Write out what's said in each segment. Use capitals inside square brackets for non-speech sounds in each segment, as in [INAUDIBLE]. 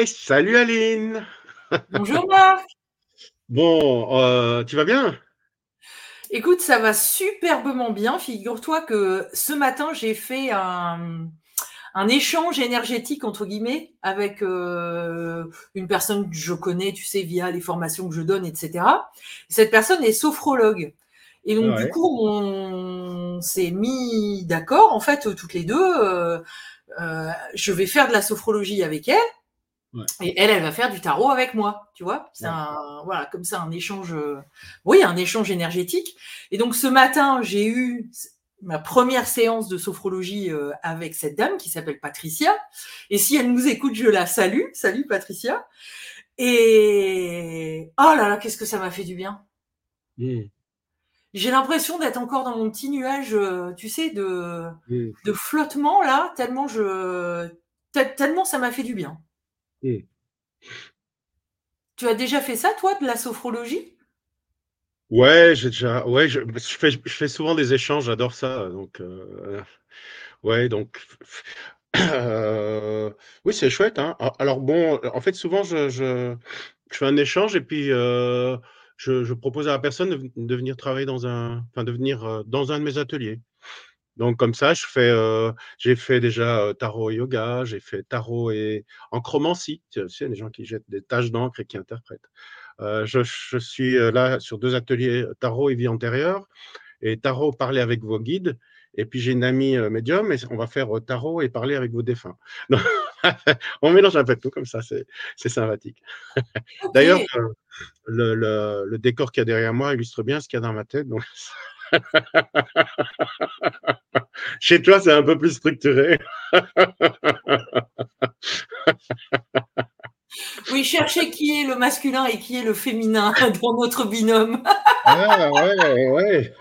Hey, salut Aline! Bonjour Marc! Bon, heu, tu vas bien? Écoute, ça va superbement bien. Figure-toi que ce matin, j'ai fait un, un «échange énergétique» entre guillemets avec, heu, une personne que je connais, tu sais, via les formations que je donne et cetera. Cette personne est sophrologue et donc du coup, on s'est mis d'accord en fait, toutes les 2, heu heu, je vais faire de la sophrologie avec elle Ouais. et elle, elle va faire du tarot avec moi, tu vois? C'est Ouais. un voilà, comme ça, un échange, heu, oui, un échange énergétique et donc ce matin, j'ai eu ma 1re séance de sophrologie, heu, avec cette dame qui s'appelle Patricia et si elle nous écoute, je la salue. Salut Patricia et oh là là, qu'est-ce que ça m'a fait du bien! Mmh. J'ai l'impression d'être encore dans mon petit nuage, heu, tu sais, de Mmh. de flottement là, tellement je tel tellement ça m'a fait du bien. Tu as déjà fait ça toi, de la sophrologie? Ouais, j'ai déjà ouais, je je fais je fais souvent des échanges, j'adore ça, donc ouais, donc heu, oui, c'est chouette, hein. A alors bon, en fait, souvent je je je fais un échange et puis, heu, je je propose à la personne de venir travailler dans un enfin de venir, dans un de mes ateliers. Donc comme ça, je fais, heu, j'ai fait déjà, heu, tarot et yoga, j'ai fait tarot et enchromancie, tu sais, les gens qui jettent des taches d'encre et qui interprètent. Heu, je je suis, là sur 2 ateliers, tarot et vie antérieure et tarot, parler avec vos guides et puis j'ai une amie, médium et on va faire, tarot et parler avec vos défunts. [LAUGHS] On mélange un peu tout comme ça, c'est sympathique. D'ailleurs, le le le décor qu'il y a derrière moi illustre bien ce qu'il y a dans ma tête, donc [LAUGHS] [LAUGHS] chez toi, c'est un peu plus structuré. [LAUGHS] Oui, cherchez qui est le masculin et qui est le féminin [LAUGHS] dans notre binôme. Ah ouais, ouais.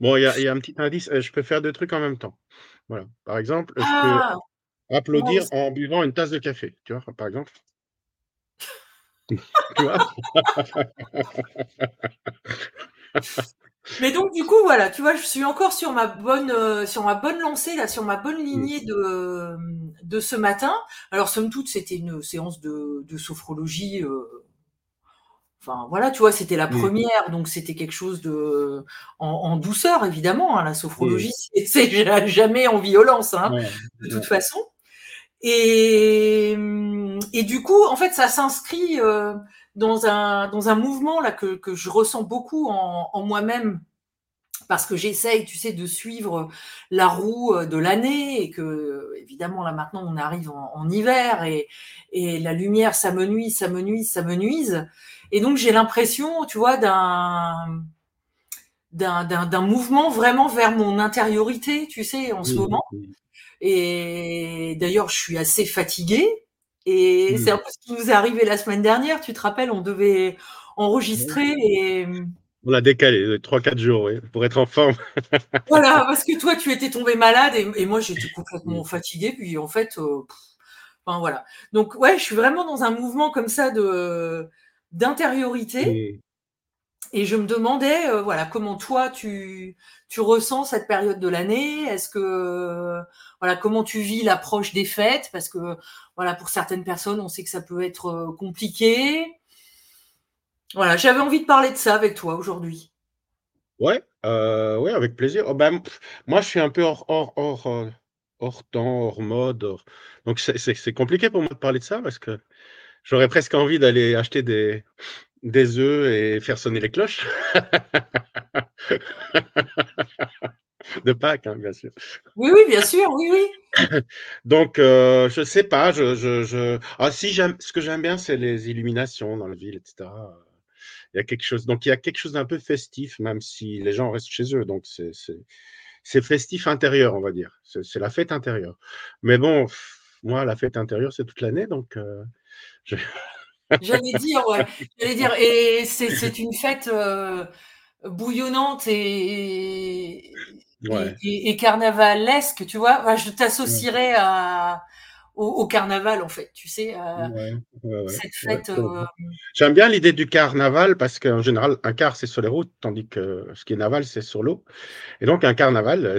Bon, il y a il y a un petit indice, heu, je peux faire 2 trucs en même temps. Voilà, par exemple, je peux Ah! Applaudir en buvant une tasse de café, tu vois? Par exemple. Tu vois? Mais donc du coup, voilà, tu vois, je suis encore sur ma bonne, heu, sur ma bonne lancée là, sur ma bonne Mmh. lignée de, de ce matin. Alors somme toute, c'était une séance de de sophrologie, heu, enfin voilà, tu vois, c'était la Mmh. 1re donc c'était quelque chose de en en douceur évidemment, hein, la sophrologie, c'est [LAUGHS] c'est ja jamais en violence, hein, de toute façon et et du coup, en fait, ça s'inscrit, heu, dans un dans un mouvement là que que je ressens beaucoup en en moi-même. Parce que j'essaye, tu sais, de suivre la roue, heu, de l'année et qu'évidemment là maintenant on arrive en en hiver et et la lumière s'amenuise, s'amenuise, s'amenuise. Et donc j'ai l'impression, tu vois, d'un d'un mouvement vraiment vers mon intériorité, tu sais, en ce moment. et d'ailleurs, je suis assez fatiguée et c'est un Mmh. peu ce qui nous est arrivé la semaine dernière, tu te rappelles? On devait enregistrer et On l'a décalé de 3-4 jours, oui, pour être en forme. [LAUGHS] Voilà, parce que toi, tu étais tombée malade et moi j'étais Mmh. complètement fatiguée puis en fait, heu, enfin voilà. Donc ouais, je suis vraiment dans un mouvement comme ça de d'intériorité Mmh. et je me demandais, heu, voilà, comment toi tu tu ressens cette période de l'année? Est-ce que voilà, comment tu vis l'approche des fêtes? Parce que voilà, pour certaines personnes, on sait que ça peut être, heu, compliqué. Voilà, j'avais envie de parler de ça avec toi aujourd'hui. Ouais, heu, ouais, avec plaisir. Oh ben, moi, je suis un peu hors hors hors, hors temps, hors mode, donc c'est compliqué pour moi de parler de ça parce que j'aurais presque envie d'aller acheter des des œufs et faire sonner les cloches. [LAUGHS] [LAUGHS] De Pâques, hein, bien sûr. Oui, oui, bien sûr, oui, oui. [LAUGHS] Donc heu, je sais pas, je je je ah si, j'aime ce que j'aime bien, c'est les illuminations dans la ville et cetera, heu, il y a quelque chose donc il y a quelque chose d'un peu festif, même si les gens restent chez eux, donc c'est c'est c'est festif intérieur, on va dire. C'est la fête intérieure. Mais bon, moi, la fête intérieure, c'est toute l'année, donc [LAUGHS] je J'allais dire, ouais, j'allais dire et c'est c'est une fête, heu, bouillonnante et Ouais. et et carnavalesque, tu vois? Enfin, je t'associerais à au au carnaval, en fait, tu sais, heu, Ouais, ouais, ouais, cette fête, hem J'aime bien l'idée du carnaval parce qu'en général, un car, c'est sur les routes, tandis que ce qui est naval, c'est sur l'eau et donc un carnaval, [LAUGHS] heu,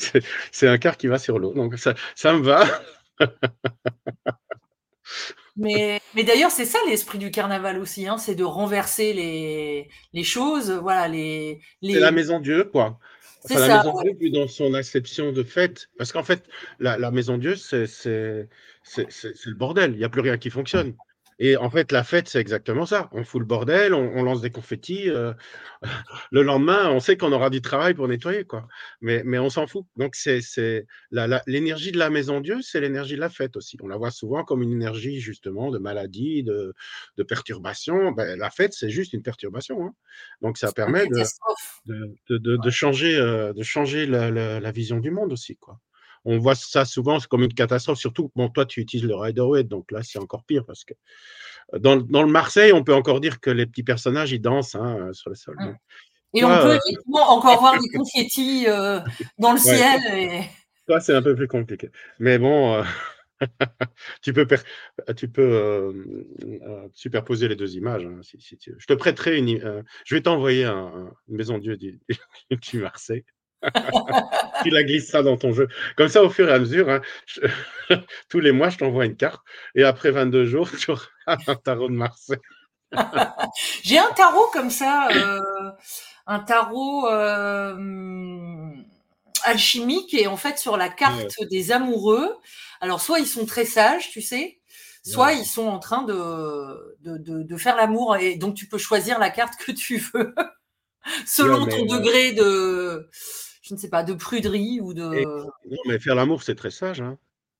c c'est un quart qui va sur l'eau, donc ça, ça me va. [LAUGHS] mais, mais d'ailleurs, c'est ça l'esprit du carnaval aussi, hein, c'est de renverser les, les choses, voilà, les. les... C'est la maison Dieu, quoi. Enfin, la maison Dieu, dans son acception de fête, parce qu'en fait, la, la maison Dieu, c'est le bordel, il n'y a plus rien qui fonctionne. Et en fait, la fête, c'est exactement ça. On fout le bordel, on, lance des confettis. Euh, [LAUGHS] le lendemain, on sait qu'on aura du travail pour nettoyer, quoi. Mais, mais on s'en fout. Donc, c'est l'énergie de la maison Dieu, c'est l'énergie de la fête aussi. On la voit souvent comme une énergie, justement, de maladie, de, de perturbation. Ben, la fête, c'est juste une perturbation. Hein. Donc, ça permet de, de, de, changer, euh, de changer la, la vision du monde aussi, quoi on voit ça souvent comme une catastrophe, surtout, bon, toi, tu utilises le Riderway, donc là, c'est encore pire parce que euh, dans, le Marseille, on peut encore dire que les petits personnages, ils dansent hein, euh, sur le sol. Mmh. Et on peut euh, effectivement encore voir des confettis dans le ciel. Et... C'est un peu plus compliqué. Mais bon, [LAUGHS] tu peux, tu peux superposer les deux images. Hein, si, Je te prêterai une. je vais t'envoyer une maison Dieu du, [LAUGHS] du Marseille. [LAUGHS] tu la glisseras dans ton jeu. Comme ça, au fur et à mesure, hein, [LAUGHS] tous les mois, je t'envoie une carte. Et après 22 jours, tu auras un tarot de Marseille. [LAUGHS] J'ai un tarot comme ça, euh, un tarot euh, alchimique, et en fait, sur la carte des amoureux, alors soit ils sont très sages, tu sais, soit ils sont en train de, de, de faire l'amour, et donc tu peux choisir la carte que tu veux. selon ton degré de je ne sais pas, de pruderie ou de. non, mais faire l'amour, c'est très sage. Hein.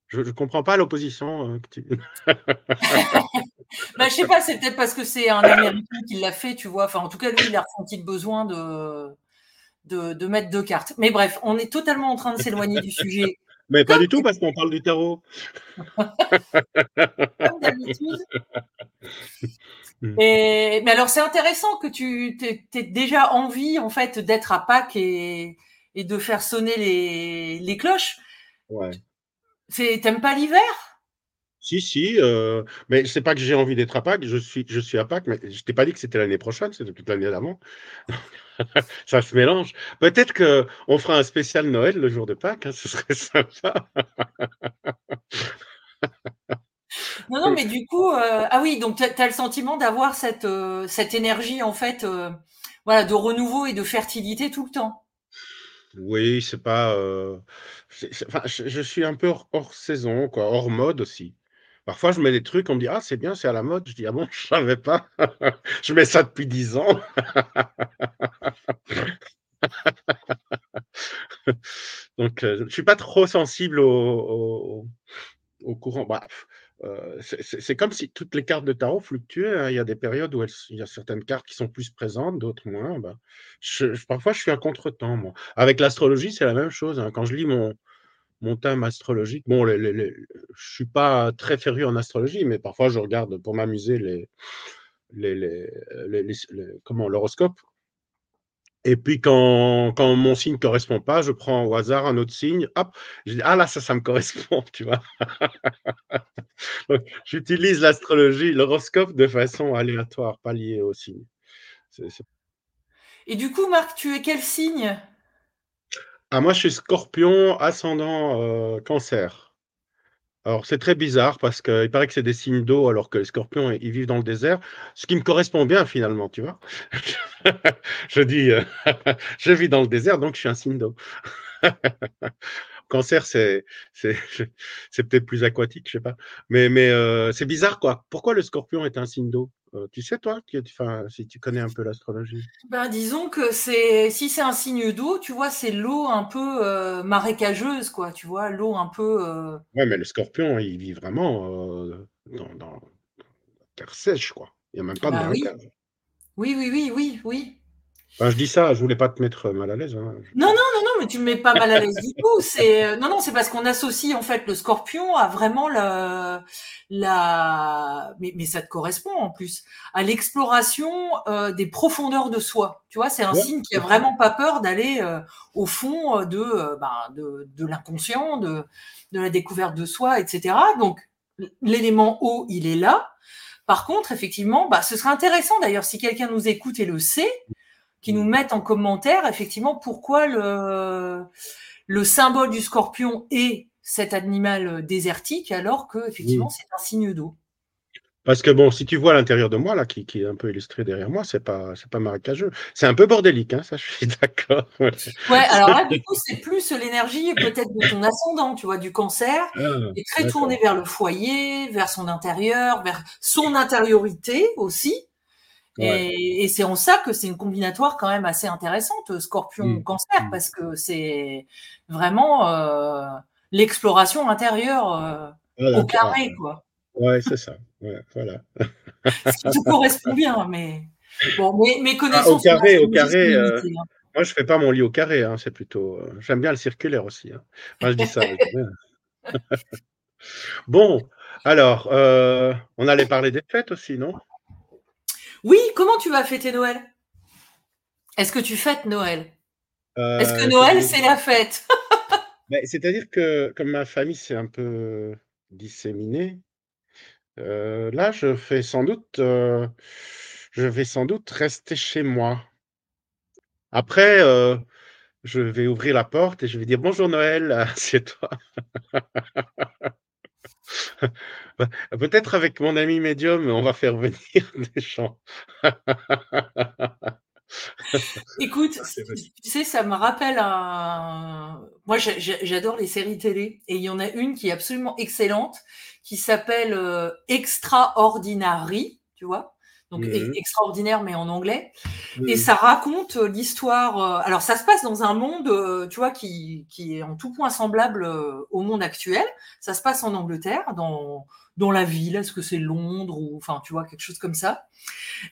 Je ne comprends pas l'opposition. Euh, tu... bah, je sais pas, c'est peut-être parce que c'est un Américain qui l'a fait, tu vois. Enfin, en tout cas, lui, il a ressenti le besoin de, de, de mettre deux cartes. Mais bref, on est totalement en train de s'éloigner du sujet. Mais pas du tout, parce qu'on parle du tarot. Comme d'habitude. mais alors, c'est intéressant que tu aies déjà envie, en fait, d'être à Pâques et, et de faire sonner les, les cloches. Ouais. T'aimes pas l'hiver? Si, si, euh, mais c'est pas que j'ai envie d'être à Pâques, je suis, je suis à Pâques, mais je t'ai pas dit que c'était l'année prochaine, c'était toute l'année d'avant. [LAUGHS] ça se mélange. Peut-être qu'on fera un spécial Noël le jour de Pâques, hein, ce serait [LAUGHS] sympa. non, non, mais du coup, euh, ah oui, donc tu as, le sentiment d'avoir cette, euh, cette énergie, en fait, euh, voilà, de renouveau et de fertilité tout le temps. Oui, c'est pas. Euh, enfin, je, suis un peu hors, saison, quoi, hors mode aussi. Parfois, je mets des trucs, on me dit Ah, c'est bien, c'est à la mode. Je dis Ah bon, je savais pas. [LAUGHS] je mets ça depuis 10 ans. [LAUGHS] Donc, euh, je suis pas trop sensible au, au, courant. Bah, c'est comme si toutes les cartes de tarot fluctuaient. Hein. Il y a des périodes où il y a certaines cartes qui sont plus présentes, d'autres moins. Bah, parfois, je suis à contre-temps. Avec l'astrologie, c'est la même chose. Hein. Quand je lis mon, thème astrologique, bon, les, les, suis pas très féru en astrologie, mais parfois je regarde pour m'amuser comment l'horoscope. Et puis quand, quand mon signe ne correspond pas, je prends au hasard un autre signe, hop, je dis, ah là, ça, ça me correspond, [LAUGHS] tu vois. J'utilise l'astrologie, l'horoscope de façon aléatoire, pas liée au signe. Et du coup, Marc, tu es quel signe? Ah, moi, je suis scorpion, ascendant euh, cancer. Alors, c'est très bizarre parce qu'il paraît que c'est des signes d'eau alors que les scorpions, ils vivent dans le désert, ce qui me correspond bien finalement, tu vois. [LAUGHS] je dis, euh, [LAUGHS] je vis dans le désert, donc je suis un signe d'eau. [LAUGHS] Cancer, [LAUGHS] c'est peut-être plus aquatique, je sais pas. Mais, mais euh, c'est bizarre, quoi. Pourquoi le scorpion est un signe d'eau? Euh, tu sais, toi, si tu connais un peu l'astrologie ben, Disons que c'est si c'est un signe d'eau, tu vois, c'est l'eau un peu euh, marécageuse, quoi, tu vois, l'eau un peu. Ouais, mais le scorpion, il vit vraiment dans, dans, la terre sèche, quoi. Il n'y a même pas de bah marécage. Oui, oui, oui, oui, oui. Je dis ça, je voulais pas te mettre mal à l'aise. Hein. Non, non, non, non, mais tu me mets pas mal à l'aise du tout. C'est euh, non, non, c'est parce qu'on associe en fait le Scorpion à vraiment la, la, mais, mais ça te correspond en plus à l'exploration euh, des profondeurs de soi. Tu vois, c'est un signe qui a vraiment pas peur d'aller euh, au fond de, ben, de, de l'inconscient, de, de la découverte de soi, etc. Donc l'élément eau, il est là. Par contre, effectivement, bah, ce serait intéressant d'ailleurs si quelqu'un nous écoute et le sait, qui nous mettent en commentaire effectivement pourquoi le, le symbole du scorpion est cet animal désertique alors que effectivement c'est un signe d'eau. Parce que bon, si tu vois l'intérieur de moi, là, qui, qui, est un peu illustré derrière moi, c'est pas, c'est pas marécageux. C'est un peu bordélique, hein, ça, je suis [LAUGHS] d'accord. Ouais, alors là, du coup, c'est plus l'énergie peut-être de ton ascendant, tu vois, du cancer, ah, est très tourné vers le foyer, vers son intérieur, vers son intériorité aussi. Et, et c'est en ça que c'est une combinatoire quand même assez intéressante, Scorpion-Cancer, mmh. parce que c'est vraiment euh, l'exploration intérieure euh, au carré, quoi. Ouais, c'est ça. Ouais, voilà. [LAUGHS] Ce qui correspond bien, mais bon, mes, mes ah, connaissances. au carré, au carré. Euh, hein. Moi, je fais pas mon lit au carré. Hein, c'est plutôt. Euh, j'aime bien le circulaire aussi. Hein. Enfin, je dis ça. [LAUGHS] bon, alors, euh, on allait parler des fêtes aussi, non? Oui. Comment tu vas fêter Noël? Est-ce que tu fêtes Noël? Est-ce que Noël c'est la fête? [LAUGHS] C'est-à-dire que comme ma famille c'est un peu disséminée, euh, là, je fais sans doute, euh, je vais sans doute rester chez moi. Après, euh, je vais ouvrir la porte et je vais dire: «Bonjour Noël, [LAUGHS] c'est toi [LAUGHS] [LAUGHS] peut-être avec mon ami médium, on va faire venir [LAUGHS] des chants. Écoute, tu sais, ça me rappelle un. Moi, j'adore les séries télé et il y en a une qui est absolument excellente qui s'appelle euh, Extraordinary, tu vois? Donc mmh extraordinaire mais en anglais. Et mmh ça raconte euh, l'histoire. Euh, alors ça se passe dans un monde, tu vois, qui, qui est en tout point semblable au monde actuel. Ça se passe en Angleterre, dans dans la ville. Est-ce que c'est Londres ou enfin tu vois quelque chose comme ça.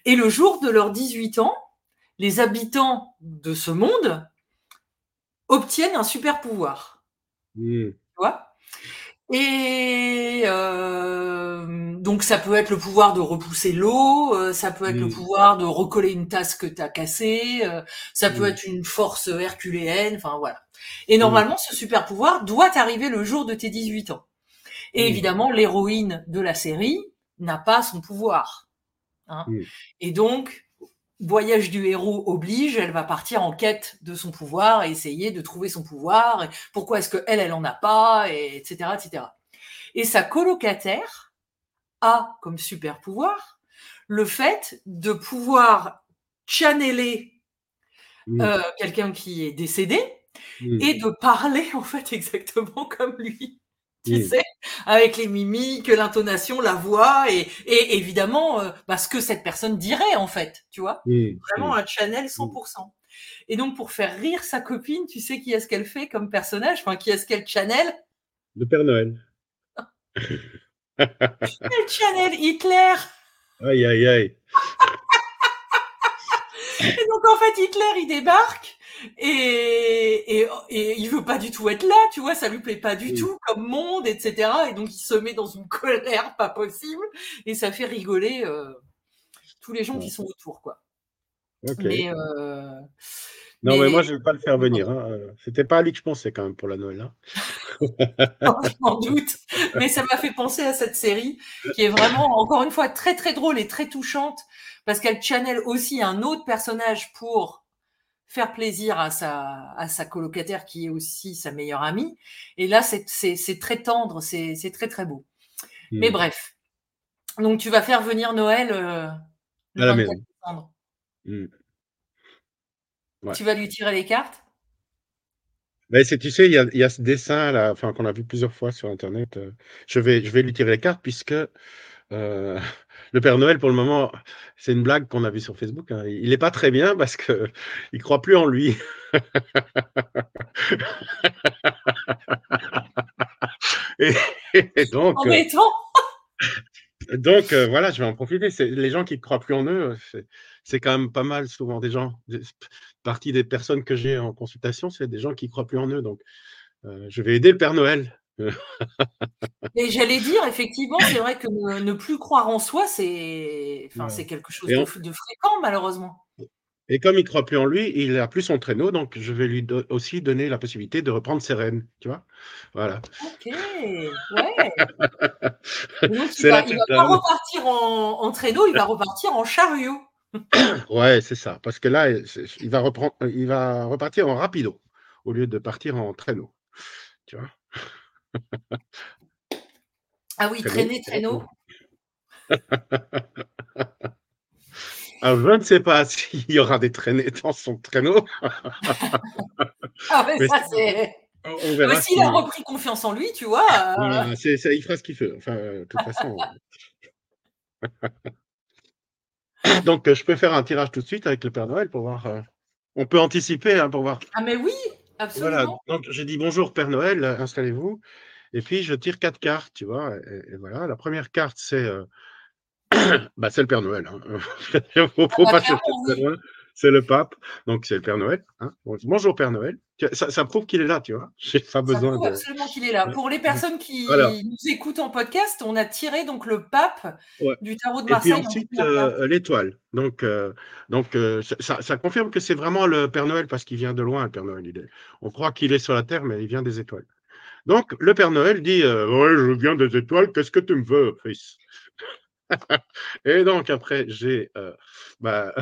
Et le jour de leurs 18 ans, les habitants de ce monde obtiennent un super pouvoir. Mmh. Tu vois? Et euh, donc ça peut être le pouvoir de repousser l'eau, euh, ça peut être le mmh. pouvoir de recoller une tasse que tu as cassée, euh, ça peut mmh. être une force herculéenne, enfin voilà. Et normalement, ce super pouvoir doit arriver le jour de tes 18 ans. Et évidemment, l'héroïne de la série n'a pas son pouvoir. Hein. Et donc, voyage du héros oblige, elle va partir en quête de son pouvoir et essayer de trouver son pouvoir. Et pourquoi est-ce que elle, elle en a pas, et etc., etc. Et sa colocataire a comme super pouvoir le fait de pouvoir channeler mmh. euh, quelqu'un qui est décédé mmh. et de parler en fait [LAUGHS] exactement comme lui tu sais, avec les mimiques, l'intonation, la voix et, et évidemment euh, bah, ce que cette personne dirait en fait, tu vois. Vraiment un channel 100%. Et donc pour faire rire sa copine, tu sais qui est-ce qu'elle fait comme personnage? Enfin, qui est-ce qu'elle channel? Le Père Noël. Elle channel? Hitler. Aïe aïe aïe. et donc en fait Hitler il débarque et, et, et, il veut pas du tout être là, tu vois, ça lui plaît pas du tout comme monde, etc. Et donc il se met dans une [LAUGHS] colère pas possible et ça fait rigoler euh, tous les gens qui sont autour, quoi. Mais, euh, non, mais, moi je vais pas le faire venir. [LAUGHS] Hein. Euh, c'était pas à lui que je pensais quand même pour la Noël. Hein. [LAUGHS] je m'en doute, mais ça m'a fait penser à cette série qui est vraiment encore une fois très très drôle et très touchante parce qu'elle channel aussi un autre personnage pour faire plaisir à sa, à sa colocataire qui est aussi sa meilleure amie. Et là, c'est très tendre, c'est très très beau. Mais hmm. bref. Donc tu vas faire venir Noël euh, le à 24 décembre. Hmm. Tu vas lui tirer les cartes? Mais c'est, tu sais, il y a, y a, ce dessin là, enfin qu'on a vu plusieurs fois sur Internet. Euh, je vais, je vais lui tirer les cartes puisque euh, le Père Noël, pour le moment, c'est une blague qu'on a vue sur Facebook. Hein. Il n'est pas très bien parce qu'il [LAUGHS] ne croit plus en lui. [LAUGHS] et, donc. Euh, [LAUGHS] donc, euh, voilà, je vais en profiter. Les gens qui ne croient plus en eux, c'est quand même pas mal souvent des gens. Partie des personnes que j'ai en consultation, c'est des gens qui ne croient plus en eux. Donc, je vais aider le Père Noël et j'allais dire, effectivement, c'est vrai que ne, plus croire en soi, c'est enfin, quelque chose de, fréquent, malheureusement. Et comme il ne croit plus en lui, il n'a plus son traîneau, donc je vais lui aussi donner la possibilité de reprendre ses rênes, tu vois? Voilà. Ok, ouais. donc, il ne va, pas repartir en, traîneau, il va [LAUGHS] repartir en chariot. Ouais, c'est ça. Parce que là, il va, reprendre, il va repartir en rapido au lieu de partir en traîneau. Tu vois? Ah oui, traîner, traîneau. Alors, [LAUGHS] je ne sais pas s'il y aura des traînées dans son traîneau. [LAUGHS] ah, mais, ça, c'est. S'il a repris confiance en lui, tu vois. Euh... il fera ce qu'il veut. Enfin, de toute façon. [LAUGHS] Donc, je peux faire un tirage tout de suite avec le Père Noël pour voir. Euh, on peut anticiper hein, pour voir. Ah, mais oui, absolument. Voilà. Donc, j'ai dit bonjour Père Noël, installez-vous. Et puis, je tire quatre cartes, tu vois. Et, voilà. La première carte, c'est. Euh, [COUGHS] bah, c'est le Père Noël. Hein. [LAUGHS] faut, faut ah, pas chercher c'est le pape, donc c'est le Père Noël. Hein. Bonjour Père Noël. Ça, prouve qu'il est là, tu vois. J'ai pas besoin prouve absolument qu'il est là. Pour les personnes qui nous écoutent en podcast, on a tiré donc le pape du tarot de Marseille. Et puis ensuite euh, l'étoile. Donc, euh, donc euh, ça, confirme que c'est vraiment le Père Noël parce qu'il vient de loin, le Père Noël. on croit qu'il est sur la terre, mais il vient des étoiles. Donc le Père Noël dit Ouais, je viens des étoiles. Qu'est-ce que tu me veux, fils [LAUGHS] Et donc après j'ai bah,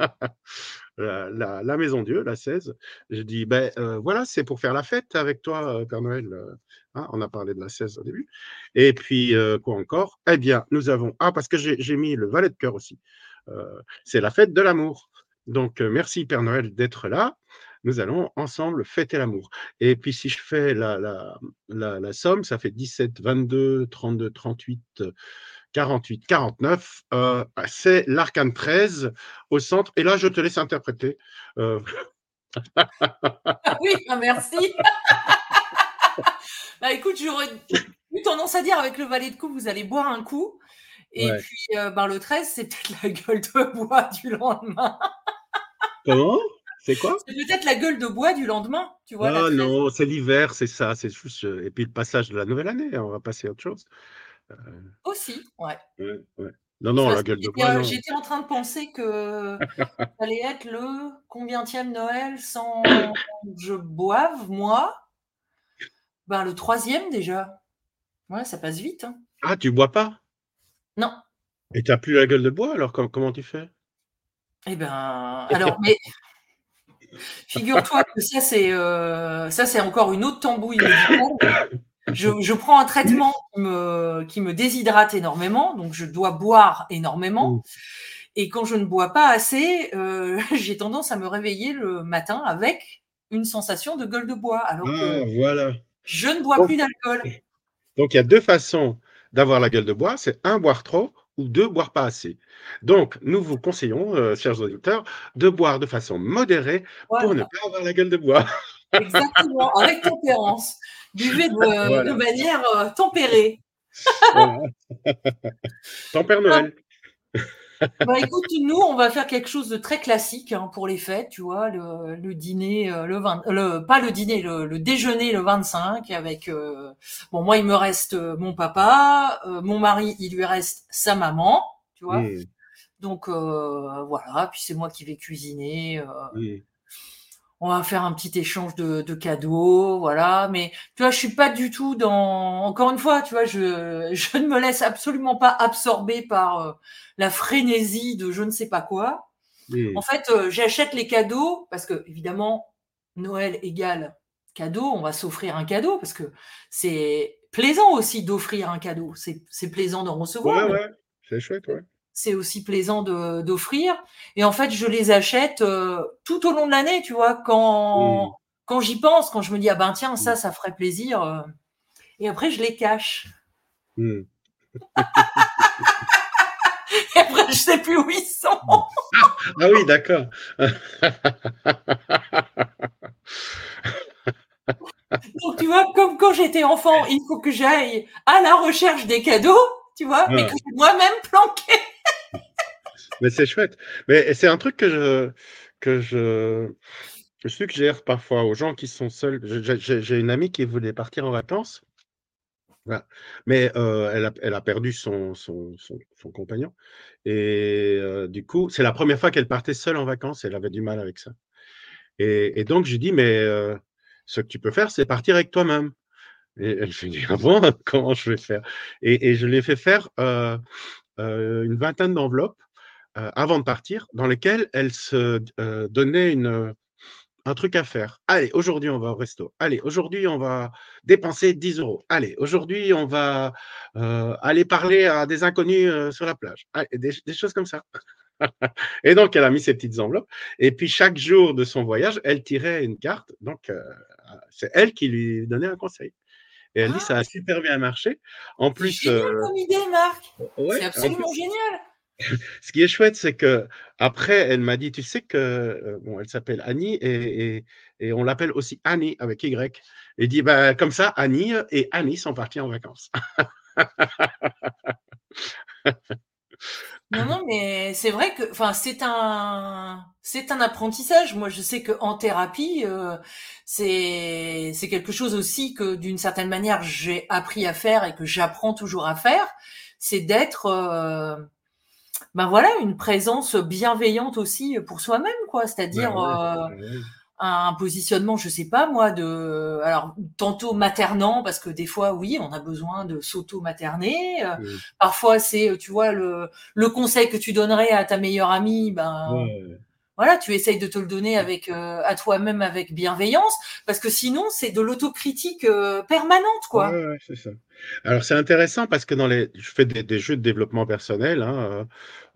[LAUGHS] la, Maison Dieu, la 16. Je dis, ben euh, voilà, c'est pour faire la fête avec toi, euh, Père Noël. Euh, hein, on a parlé de la 16 au début. Et puis, quoi encore? Eh bien, nous avons. Ah, parce que j'ai mis le valet de cœur aussi. c'est la fête de l'amour. Donc, merci, Père Noël, d'être là. Nous allons ensemble fêter l'amour. Et puis, si je fais la, la, somme, ça fait 17, 22, 32, 38. 48, 49, euh, c'est l'arcane 13 au centre. Et là, je te laisse interpréter. Euh. [LAUGHS] oui, bah, merci. [LAUGHS] bah, écoute, j'aurais eu tendance à dire avec le valet de coupe, vous allez boire un coup. Et puis, euh, ben, le 13, c'est peut-être la gueule de bois du lendemain. [LAUGHS] Comment? C'est quoi? C'est peut-être la gueule de bois du lendemain, tu vois. Ah non, c'est l'hiver, c'est ça. C'est juste... Et puis le passage de la nouvelle année, on va passer à autre chose. Euh, Aussi, ouais. Non, non, la gueule de bois. J'étais en train de penser que [LAUGHS] ça allait être le combienième Noël sans je boive, moi ben, Le troisième déjà. Ouais, ça passe vite. Hein. Ah, tu bois pas? Non. Et tu n'as plus la gueule de bois, alors comment tu fais? Eh ben, alors, mais figure-toi que ça, c'est euh, ça, c'est encore une autre tambouille [LAUGHS] je, prends un traitement qui me, qui me, déshydrate énormément, donc je dois boire énormément. Mmh. Et quand je ne bois pas assez, euh, [LAUGHS] j'ai tendance à me réveiller le matin avec une sensation de gueule de bois. Alors ah, voilà. je ne bois plus d'alcool. Donc il y a deux façons d'avoir la gueule de bois, c'est un boire trop ou deux boire pas assez. Donc nous vous conseillons, euh, chers auditeurs, de boire de façon modérée pour ne pas avoir la gueule de bois. [LAUGHS] Exactement, avec [LAUGHS] tempérance. Buvez [LAUGHS] de, manière euh, tempérée. [LAUGHS] Tempère Noël. [LAUGHS] Bah, écoute, nous, on va faire quelque chose de très classique hein, pour les fêtes, tu vois, le, dîner, euh, le, 20, le pas le dîner, le, déjeuner le 25 avec, euh, bon, moi, il me reste mon papa, mon mari, il lui reste sa maman, tu vois. Donc, voilà, puis c'est moi qui vais cuisiner on va faire un petit échange de, cadeaux, voilà. Mais tu vois, je suis pas du tout dans. Encore une fois, tu vois, je, [LAUGHS] je ne me laisse absolument pas absorber par euh, la frénésie de je ne sais pas quoi. En fait, euh, j'achète les cadeaux parce que évidemment, Noël égale cadeau. On va s'offrir un cadeau parce que c'est plaisant aussi d'offrir un cadeau. C'est plaisant d'en recevoir. Ouais, ouais, c'est chouette, ouais c'est aussi plaisant d'offrir. Et en fait, je les achète euh, tout au long de l'année, tu vois, quand, mmh. quand j'y pense, quand je me dis, ah ben tiens, ça, mmh. ça ferait plaisir. Euh. et après, je les cache. Mmh. [LAUGHS] et après, je sais plus où ils sont. ah oui, d'accord. [LAUGHS] Donc, tu vois, comme quand j'étais enfant, il faut que j'aille à la recherche des cadeaux, tu vois, mais que moi-même planqué. Mais c'est chouette. Mais c'est un truc que je, que je, suggère parfois aux gens qui sont seuls. J'ai une amie qui voulait partir en vacances. Mais euh, elle, a, elle, a, perdu son, son, son, compagnon. Et euh, du coup, c'est la première fois qu'elle partait seule en vacances. Elle avait du mal avec ça. Et, donc, je dis, mais euh, ce que tu peux faire, c'est partir avec toi-même. Et elle me dit, ah bon, [LAUGHS] comment je vais faire? Et, et, je l'ai fait faire une vingtaine d'enveloppes avant de partir, dans lesquelles elle se donnait une, un truc à faire. Allez, aujourd'hui, on va au resto. Allez, aujourd'hui, on va dépenser 10 euros. Allez, aujourd'hui, on va aller parler à des inconnus sur la plage. des, choses comme ça. [LAUGHS] et donc, elle a mis ses petites enveloppes. Et puis, chaque jour de son voyage, elle tirait une carte. Donc, c'est elle qui lui donnait un conseil. Et elle dit, ça a ah! super bien marché. En plus. C'est génial comme idée, Marc. c'est absolument génial. Ce qui est chouette, c'est que après, elle m'a dit, tu sais que, euh, bon, elle s'appelle Annie et, on l'appelle aussi Annie avec Y. Et dit, bah, comme ça, Annie et Annie sont partis en vacances. non, non, mais c'est vrai que, enfin, c'est un, c'est un apprentissage. Moi, je sais que en thérapie, euh, c'est, c'est quelque chose aussi que, d'une certaine manière, j'ai appris à faire et que j'apprends toujours à faire. C'est d'être euh, ben voilà, une présence bienveillante aussi pour soi-même, quoi. C'est-à-dire bah euh, un positionnement, je sais pas moi, de alors tantôt maternant parce que des fois, oui, on a besoin de s'auto-materner. Euh, parfois, c'est, tu vois, le, le conseil que tu donnerais à ta meilleure amie, ben voilà, tu essayes de te le donner avec euh, à toi-même avec bienveillance, parce que sinon c'est de l'autocritique euh, permanente, quoi. Ouais, c'est ça. Alors c'est intéressant parce que dans les, je fais des, jeux de développement personnel, hein,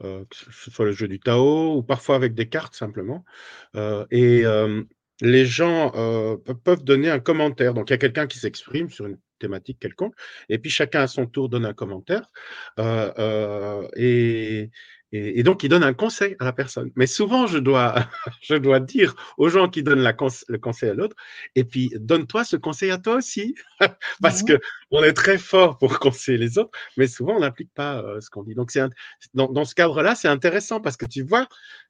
euh, que ce soit le jeu du Tao ou parfois avec des cartes simplement, et les gens peuvent donner un commentaire. Donc il y a quelqu'un qui s'exprime sur une thématique quelconque, et puis chacun à son tour donne un commentaire, et et, donc, il donne un conseil à la personne. Mais souvent, je dois, [LAUGHS] je dois dire aux gens qui donnent la le conseil à l'autre, et puis donne-toi ce conseil à toi aussi. [LAUGHS] Parce qu'on que on est très fort pour [LAUGHS] conseiller les autres, mais souvent, on n'applique pas euh, ce qu'on dit. Donc, dans, dans ce cadre-là, c'est intéressant parce que tu vois,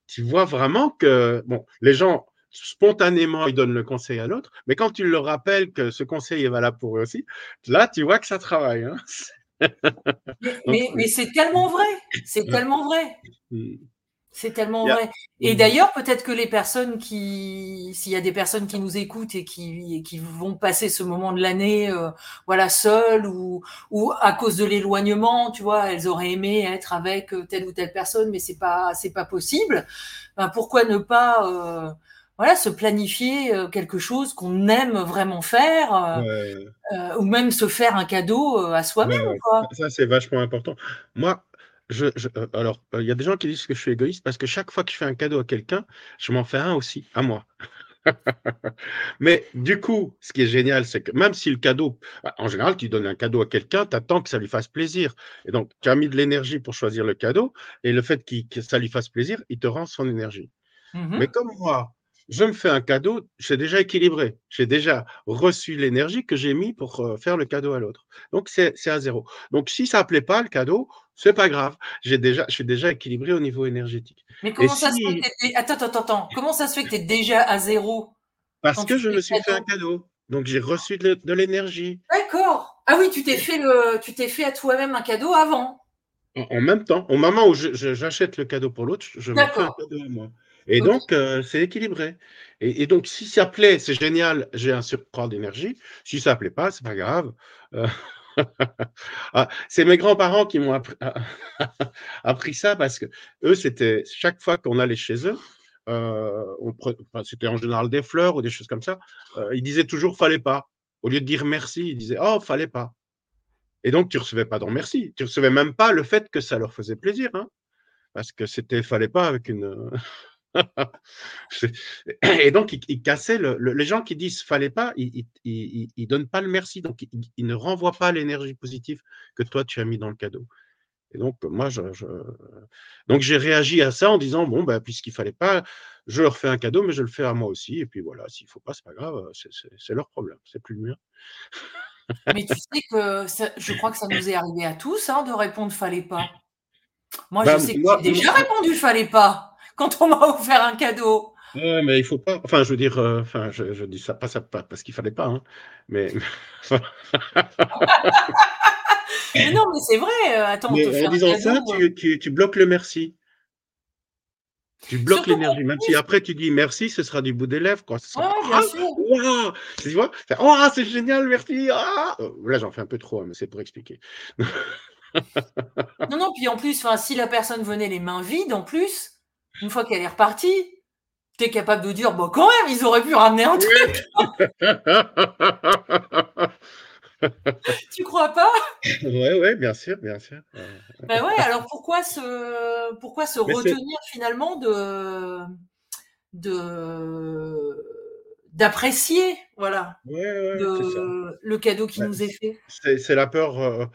tu vois vraiment que bon, les gens spontanément, ils donnent le conseil à l'autre, mais quand tu leur rappelles que ce conseil est valable pour eux aussi, là, tu vois que ça travaille. Hein mais, c'est tellement vrai, c'est tellement vrai. Mm. C'est tellement vrai. Et mm. d'ailleurs, peut-être que les personnes qui, s'il y a des personnes qui nous écoutent et qui, qui vont passer ce moment de l'année, euh, voilà, seules ou, ou à cause de l'éloignement, tu vois, elles auraient aimé être avec euh, telle ou telle personne, mais c'est pas, c'est pas possible. Ben, pourquoi ne pas, euh, voilà, se planifier euh, quelque chose qu'on aime vraiment faire, euh, euh, ou même se faire un cadeau à soi-même. Ça, c'est vachement important. Moi, je, alors, il y a des gens qui disent que je suis égoïste parce que chaque fois que je fais un cadeau à quelqu'un, je m'en fais un aussi, à moi. [LAUGHS] Mais du coup, ce qui est génial, c'est que même si le cadeau, bah, en général, tu donnes un cadeau à quelqu'un, tu attends que ça lui fasse plaisir. Et donc, tu as mis de l'énergie pour choisir le cadeau, et le fait que ça lui fasse plaisir, il te rend son énergie. Mmh Mais comme moi, je me fais un cadeau, c'est déjà équilibré. J'ai déjà reçu l'énergie que j'ai mis pour euh, faire le cadeau à l'autre. Donc, c'est à zéro. Donc, si ça ne plaît pas, le cadeau, c'est pas grave. J'ai déjà, je suis déjà équilibré au niveau énergétique. Mais comment ça se fait que Attends, attends, attends. Comment ça se fait que tu es déjà à zéro Parce que je me suis fait un cadeau? Donc, j'ai reçu de, l'énergie. D'accord. Ah oui, tu t'es fait, le... tu t'es fait à toi-même un cadeau avant. En, même temps, au moment où j'achète le cadeau pour l'autre, je me fais un cadeau à moi. Et donc, euh, c'est équilibré. Et, donc, si ça plaît, c'est génial, j'ai un surcroît d'énergie. Si ça plaît pas, c'est pas grave. Euh, [LAUGHS] ah, c'est mes grands-parents qui m'ont [LAUGHS] appris, ça parce que eux, c'était chaque fois qu'on allait chez eux, euh, c'était en général des fleurs ou des choses comme ça, ils disaient toujours fallait pas. Au lieu de dire merci, ils disaient oh, fallait pas. Et donc, tu recevais pas de merci. Tu recevais même pas le fait que ça leur faisait plaisir. Hein, parce que c'était fallait pas avec une. Et donc, il, cassait le, les gens qui disent fallait pas, ils ne donnent pas le merci, donc ils, ne renvoient pas l'énergie positive que toi tu as mis dans le cadeau. Et donc, moi, je, donc j'ai réagi à ça en disant bon, ben, puisqu'il fallait pas, je leur fais un cadeau, mais je le fais à moi aussi. Et puis voilà, s'il faut pas, c'est pas grave, c'est leur problème, c'est plus le mien. mais tu sais que je crois que ça nous est arrivé à tous hein, de répondre fallait pas. Moi, je ben, sais que j'ai déjà répondu fallait pas [LAUGHS] quand on m'a offert un cadeau. Ouais, mais il faut pas. Enfin, je veux dire, euh, enfin, je, dis ça pas, ça pas parce qu'il fallait pas, hein, mais. [LAUGHS] mais non, mais c'est vrai. Euh, attends, en disant ça, euh. tu, tu, bloques le merci. Tu bloques l'énergie, même si après tu dis merci, ce sera du bout des lèvres. Quoi. bien ah, sûr. tu vois oh, c'est génial, merci. Ah là, j'en fais un peu trop, hein, mais c'est pour expliquer. non, non, puis en plus, si la personne venait les mains vides, en plus, une fois qu'elle est repartie, tu es capable de dire, bon, quand même, ils auraient pu ramener un truc. [LAUGHS] tu crois pas? Ouais, ouais, bien sûr, bien sûr. Ben ouais, alors pourquoi se, pourquoi se retenir finalement de, de, d'apprécier, voilà, le cadeau qui nous est fait? C'est la peur. Euh,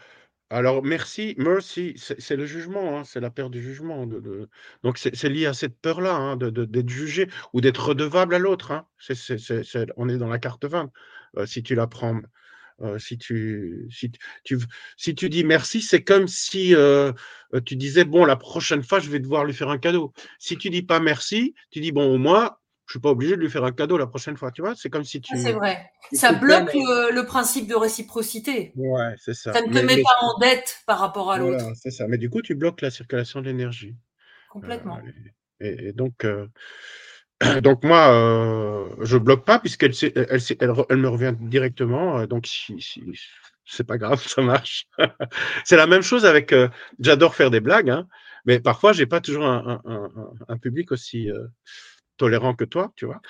alors, merci, mercy, c'est le jugement, hein, c'est la peur du jugement. De, Donc, c'est lié à cette peur-là, hein, d'être jugé ou d'être redevable à l'autre. Hein. on est dans la carte 20, euh, si tu la prends. Euh, si, tu, si, tu, si tu dis merci, c'est comme si tu disais, bon, la prochaine fois, je vais devoir lui faire un cadeau. Si tu dis pas merci, tu dis, bon, au moins, je suis pas obligé de lui faire un cadeau la prochaine fois, tu vois. C'est comme si tu. c'est vrai. Ça bloque le, principe de réciprocité. Ouais, c'est ça. Ça ne te met pas en dette par rapport à l'autre. Voilà, c'est ça. Mais du coup, tu bloques la circulation de l'énergie. Complètement. Euh, et, donc, euh, [CLEARS THROAT] donc moi, euh, je bloque pas puisqu'elle elle, elle, me revient directement. donc, si, si c'est pas grave, [LAUGHS] ça marche. c'est la même chose avec. J'adore faire des blagues, hein, mais parfois, j'ai pas toujours un, un public aussi tolérant que toi, tu vois.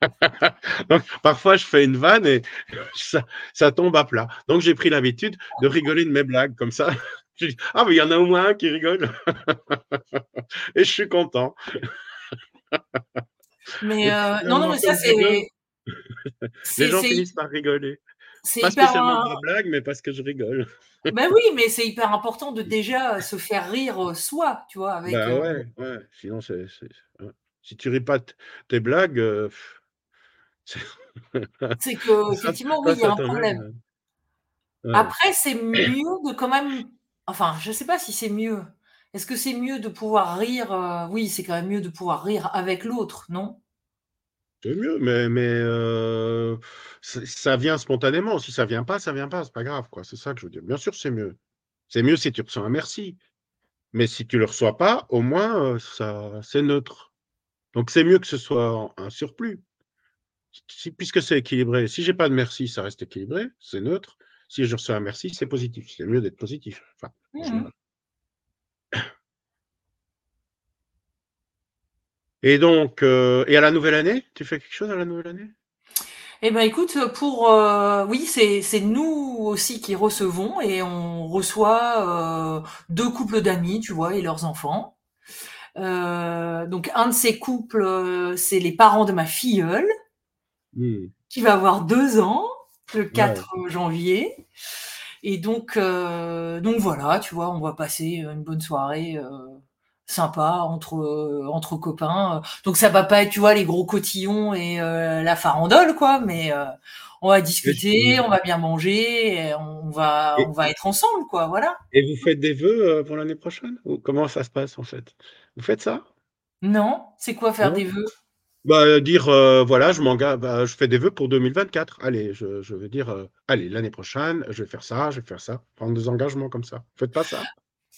[LAUGHS] Donc, parfois, je fais une vanne et [LAUGHS] ça, tombe à plat. Donc, j'ai pris l'habitude de rigoler de mes blagues comme ça. [LAUGHS] Je dis, ah, mais il y en a au moins un qui rigole. et je suis content. Mais euh, non, non, mais ça, c'est. Les gens finissent par rigoler. Pas spécialement de la blague, mais parce que je rigole. ben oui, mais c'est hyper important de déjà se faire rire soi, tu vois. Avec, ben ouais, ouais. Sinon, c'est. Si tu ris pas tes blagues, euh, [LAUGHS] c'est que effectivement, oui, il y a un problème. Après, c'est mieux de quand même. Enfin, je ne sais pas si c'est mieux. Est-ce que c'est mieux de pouvoir rire euh, Oui, c'est quand même mieux de pouvoir rire avec l'autre, non? C'est mieux, mais, mais euh, ça vient spontanément. Si ça vient pas, ça vient pas. C'est pas grave, quoi. C'est ça que je veux dire. Bien sûr, c'est mieux. C'est mieux si tu reçois un merci. Mais si tu le reçois pas, au moins, ça, c'est neutre. Donc c'est mieux que ce soit un surplus, puisque c'est équilibré. Si j'ai pas de merci, ça reste équilibré, c'est neutre. Si je reçois un merci, c'est positif. C'est mieux d'être positif. Enfin, mmh Et donc, euh, et à la nouvelle année, tu fais quelque chose à la nouvelle année? Eh ben écoute, pour euh, oui, c'est nous aussi qui recevons et on reçoit euh, deux couples d'amis, tu vois, et leurs enfants. Euh, donc un de ces couples, euh, c'est les parents de ma filleule, hmm. qui va avoir deux ans, le 4 janvier. Et donc, euh, donc voilà, tu vois, on va passer une bonne soirée sympa entre entre copains. Donc ça va pas être, tu vois, les gros cotillons et la farandole, quoi, mais on va discuter, on va bien manger, on va on va être ensemble, quoi, voilà. Et vous faites des vœux pour l'année prochaine? Ou comment ça se passe en fait? Vous faites ça? Non, c'est quoi faire des vœux? Bah, euh, dire euh, voilà, je m'engage, bah, je fais des vœux pour 2024. Allez, je, je veux dire, euh, allez, l'année prochaine, je vais faire ça, je vais faire ça. Prendre des engagements comme ça. Faites pas ça?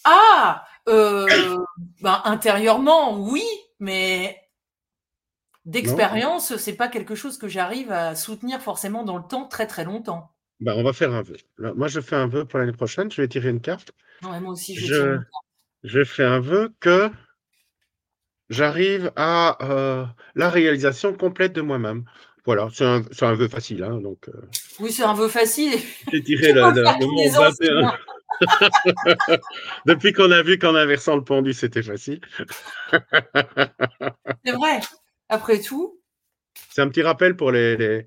Ah, [COUGHS] bah, intérieurement, oui, mais d'expérience, c'est pas quelque chose que j'arrive à soutenir forcément dans le temps très très longtemps. Bah, on va faire un vœu. Moi, je fais un vœu pour l'année prochaine. Je vais tirer une carte. Non, moi aussi, je, je fais un vœu que j'arrive à euh, la réalisation complète de moi-même. Voilà, c'est un, un, vœu facile. Hein, donc, euh. Oui, c'est un vœu facile. J'ai tiré le, le, 21. [LAUGHS] Depuis qu'on a vu qu'en inversant le pendu, c'était facile. c'est vrai. Après tout. C'est un petit rappel pour les, les,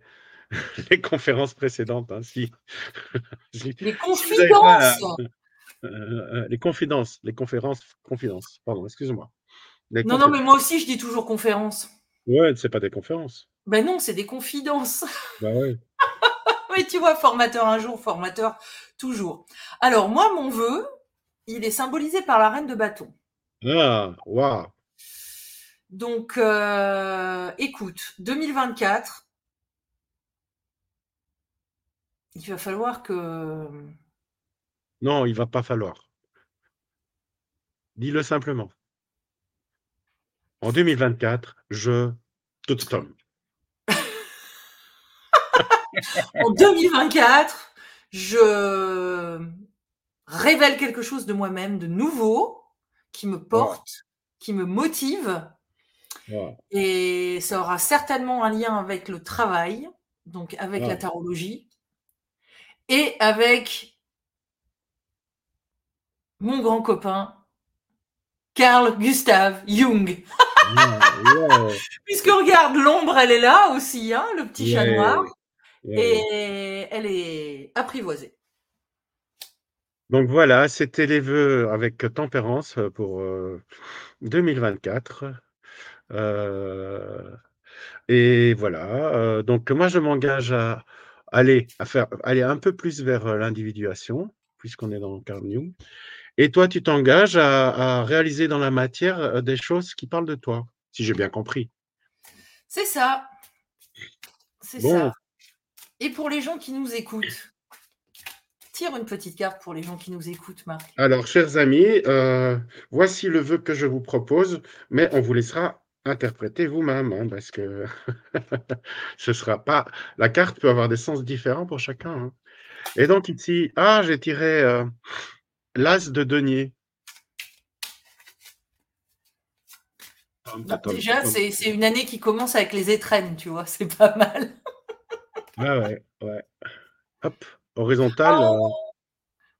[LAUGHS] les conférences précédentes. Hein, si, [LAUGHS] les confidences. Euh, les confidences, les conférences, confidences. Pardon, excuse-moi. Non, non, mais moi aussi, je dis toujours conférence. Ouais, c'est pas des conférences. Ben non, c'est des confidences. [LAUGHS] Bah ouais. mais tu vois, formateur un jour, formateur toujours. Alors, moi, mon vœu, il est symbolisé par la reine de bâton. Ah, waouh. Donc, euh, écoute, 2024, il va falloir que. Non, il va pas falloir. Dis-le simplement. En 2024, je tombe. [LAUGHS] en 2024, je révèle quelque chose de moi-même de nouveau, qui me porte, qui me motive. Et ça aura certainement un lien avec le travail, donc avec la tarologie, et avec mon grand copain, Carl Gustav Jung. [LAUGHS] Puisque regarde, l'ombre, elle est là aussi, hein, le petit chat noir. Et elle est apprivoisée. Donc voilà, c'était les vœux avec tempérance pour 2024. Euh, et voilà. donc moi, je m'engage à aller à faire aller un peu plus vers l'individuation, puisqu'on est dans le Jung. Et toi, tu t'engages à, réaliser dans la matière des choses qui parlent de toi, si j'ai bien compris. C'est ça. C'est ça. Et pour les gens qui nous écoutent, tire une petite carte pour les gens qui nous écoutent, Marc. Alors, chers amis, euh, voici le vœu que je vous propose, mais on vous laissera interpréter vous-même, hein, parce que [LAUGHS] ce sera pas. La carte peut avoir des sens différents pour chacun. Hein. Et donc ici, ah, j'ai tiré euh, l'as de denier. Bah, déjà, c'est une année qui commence avec les étrennes, tu vois, [LAUGHS] c'est pas mal. ah ouais, ouais. Hop, horizontal. Oh euh.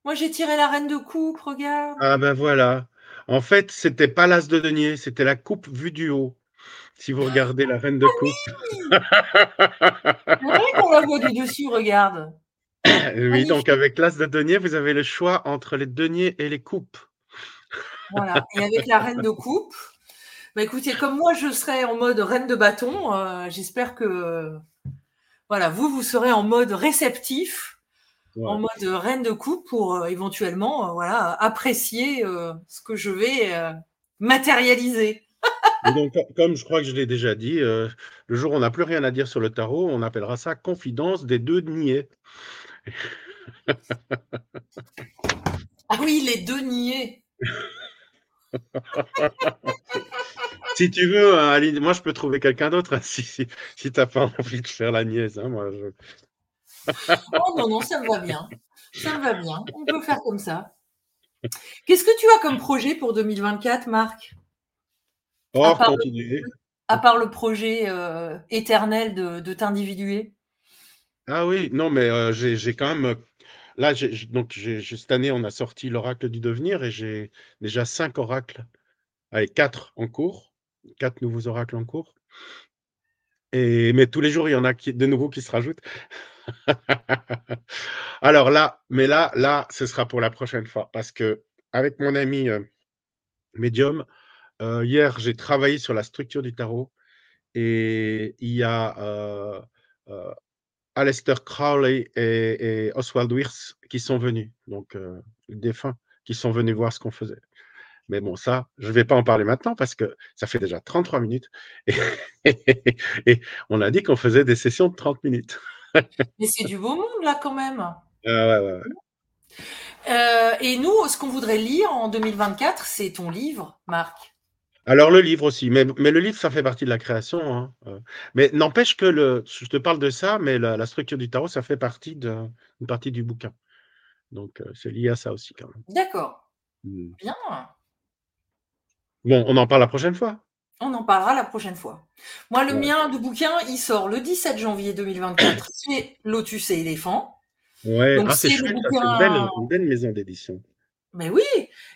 Moi, j'ai tiré la reine de coupe, regarde. Ah ben voilà. En fait, c'était pas l'as de denier, c'était la coupe vue du haut. Si vous regardez la reine de ah coupe. Oui qu'on la voit du dessus, regarde. [COUGHS] oui, donc avec l'as de denier, vous avez le choix entre les deniers et les coupes. Voilà, et avec la reine de coupe, bah écoutez, comme moi je serai en mode reine de bâton, euh, j'espère que voilà, vous, vous serez en mode réceptif, en mode reine de coupe pour euh, éventuellement euh, voilà, apprécier ce que je vais matérialiser. donc, comme je crois que je l'ai déjà dit, le jour où on n'a plus rien à dire sur le tarot, on appellera ça confidence des deux niais ah oui, les deux niais. [LAUGHS] si tu veux, Aline, moi je peux trouver quelqu'un d'autre hein, si, si, tu n'as pas envie de faire la niaise. Hein, moi, [LAUGHS] oh non, non, ça me va bien. Ça me va bien. On peut faire comme ça. Qu'est-ce que tu as comme projet pour 2024, Marc? Oh, à, part le, à part le projet euh, éternel de, de t'individuer? Ah oui, non, mais j'ai quand même. Là, donc cette année, on a sorti l'oracle du devenir et j'ai déjà cinq oracles, avec quatre en cours, quatre nouveaux oracles en cours. Et, mais tous les jours, il y en a qui, de nouveaux qui se rajoutent. [LAUGHS] Alors là, mais là, là, ce sera pour la prochaine fois parce que avec mon ami médium, hier, j'ai travaillé sur la structure du tarot et il y a Aleister Crowley et, Oswald Wirth qui sont venus, donc euh, les défunts, qui sont venus voir ce qu'on faisait. Mais bon, ça, je ne vais pas en parler maintenant parce que ça fait déjà 33 minutes [LAUGHS] et, on a dit qu'on faisait des sessions de 30 minutes. Mais c'est du beau monde là quand même. Ah ouais, ouais, ouais. Euh, et nous, ce qu'on voudrait lire en 2024, c'est ton livre, Marc. Alors le livre aussi, mais, mais, le livre, ça fait partie de la création. Hein, euh. Mais n'empêche que le, je te parle de ça, mais la, structure du tarot, ça fait partie de, une partie du bouquin. Donc euh, c'est lié à ça aussi quand même. D'accord. Mmh. Bien. Bon, on en parle la prochaine fois. On en parlera la prochaine fois. Moi, le mien de bouquin, il sort le 17 janvier 2024. [COUGHS] c'est Lotus et éléphant. Ouais, ah, c'est belle, une belle maison d'édition. Mais oui.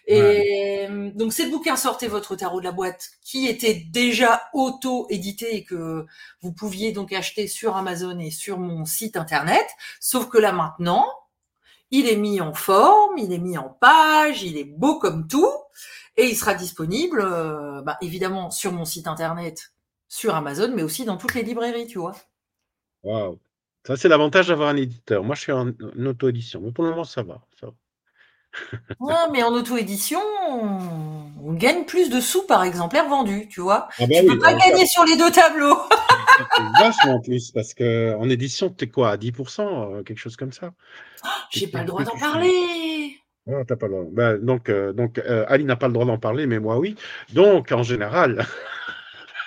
Et donc, c'est le bouquin Sortez votre tarot de la boîte qui était déjà auto-édité et que vous pouviez donc acheter sur Amazon et sur mon site internet. Sauf que là maintenant, il est mis en forme, il est mis en page, il est beau comme tout et il sera disponible, euh, bah, évidemment, sur mon site internet, sur Amazon, mais aussi dans toutes les librairies, tu vois. Waouh. Ça, c'est l'avantage d'avoir un éditeur. Moi, je suis en, auto-édition, mais pour le moment, ça va. Ça va. [LAUGHS] Non, mais en auto-édition, on gagne plus de sous par exemplaire vendu, tu vois. Ah bah tu peux pas gagner sur les deux tableaux. [LAUGHS] vachement plus, parce qu'en édition, tu es quoi, à 10%, euh, quelque chose comme ça? Oh, J'ai pas le droit d'en parler. T'as pas le droit. Bah, donc, euh, donc euh, Ali n'a pas le droit d'en parler, mais moi oui. Donc, en général,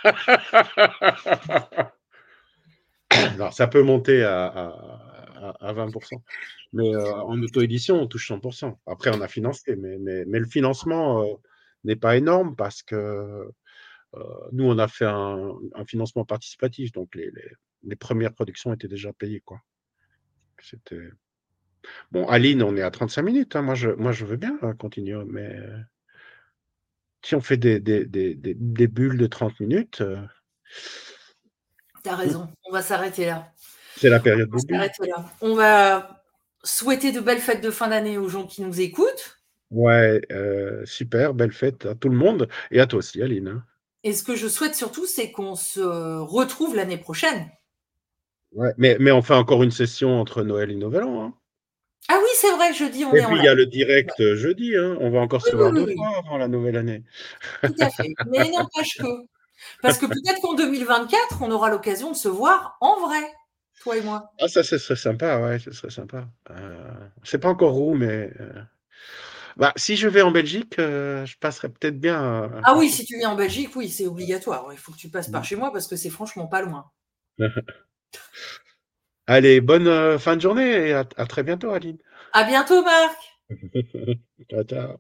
[LAUGHS] ça peut monter à à, à 20%. Mais euh, en auto-édition, on touche 100%. Après, on a financé, mais, le financement n'est pas énorme parce que nous, on a fait un, financement participatif, donc les, premières productions étaient déjà payées. C'était. Bon, Aline, on est à 35 minutes. Hein. Moi, je, moi, je veux bien hein, continuer, mais si on fait des, des, des, des bulles de 30 minutes. Euh... T'as raison, on va s'arrêter là. C'est la période on va s'arrêter là. On va souhaiter de belles fêtes de fin d'année aux gens qui nous écoutent. Ouais, euh, super, belle fête à tout le monde et à toi aussi, Aline. Hein. Et ce que je souhaite surtout, c'est qu'on se retrouve l'année prochaine. Ouais, mais, mais on fait encore une session entre Noël et Nouvel An. Hein. Ah oui, c'est vrai, jeudi, on et est puis il y a le direct ouais. jeudi, hein. on va encore oui, se voir oui, deux fois avant la nouvelle année. Tout à fait. Mais n'empêche que. Parce que peut-être qu'en 2024, on aura l'occasion de se voir en vrai, toi et moi. Ah, ça, ce serait sympa, ouais, ce serait sympa. Euh, sais pas encore où, mais. Euh... Bah, si je vais en Belgique, euh, je passerai peut-être bien. À... Ah oui, si tu viens en Belgique, oui, c'est obligatoire. Il faut que tu passes par chez moi parce que c'est franchement pas loin. [LAUGHS] Allez, bonne euh, fin de journée et à, à très bientôt, Aline. À bientôt, Marc. [LAUGHS] ciao, ciao.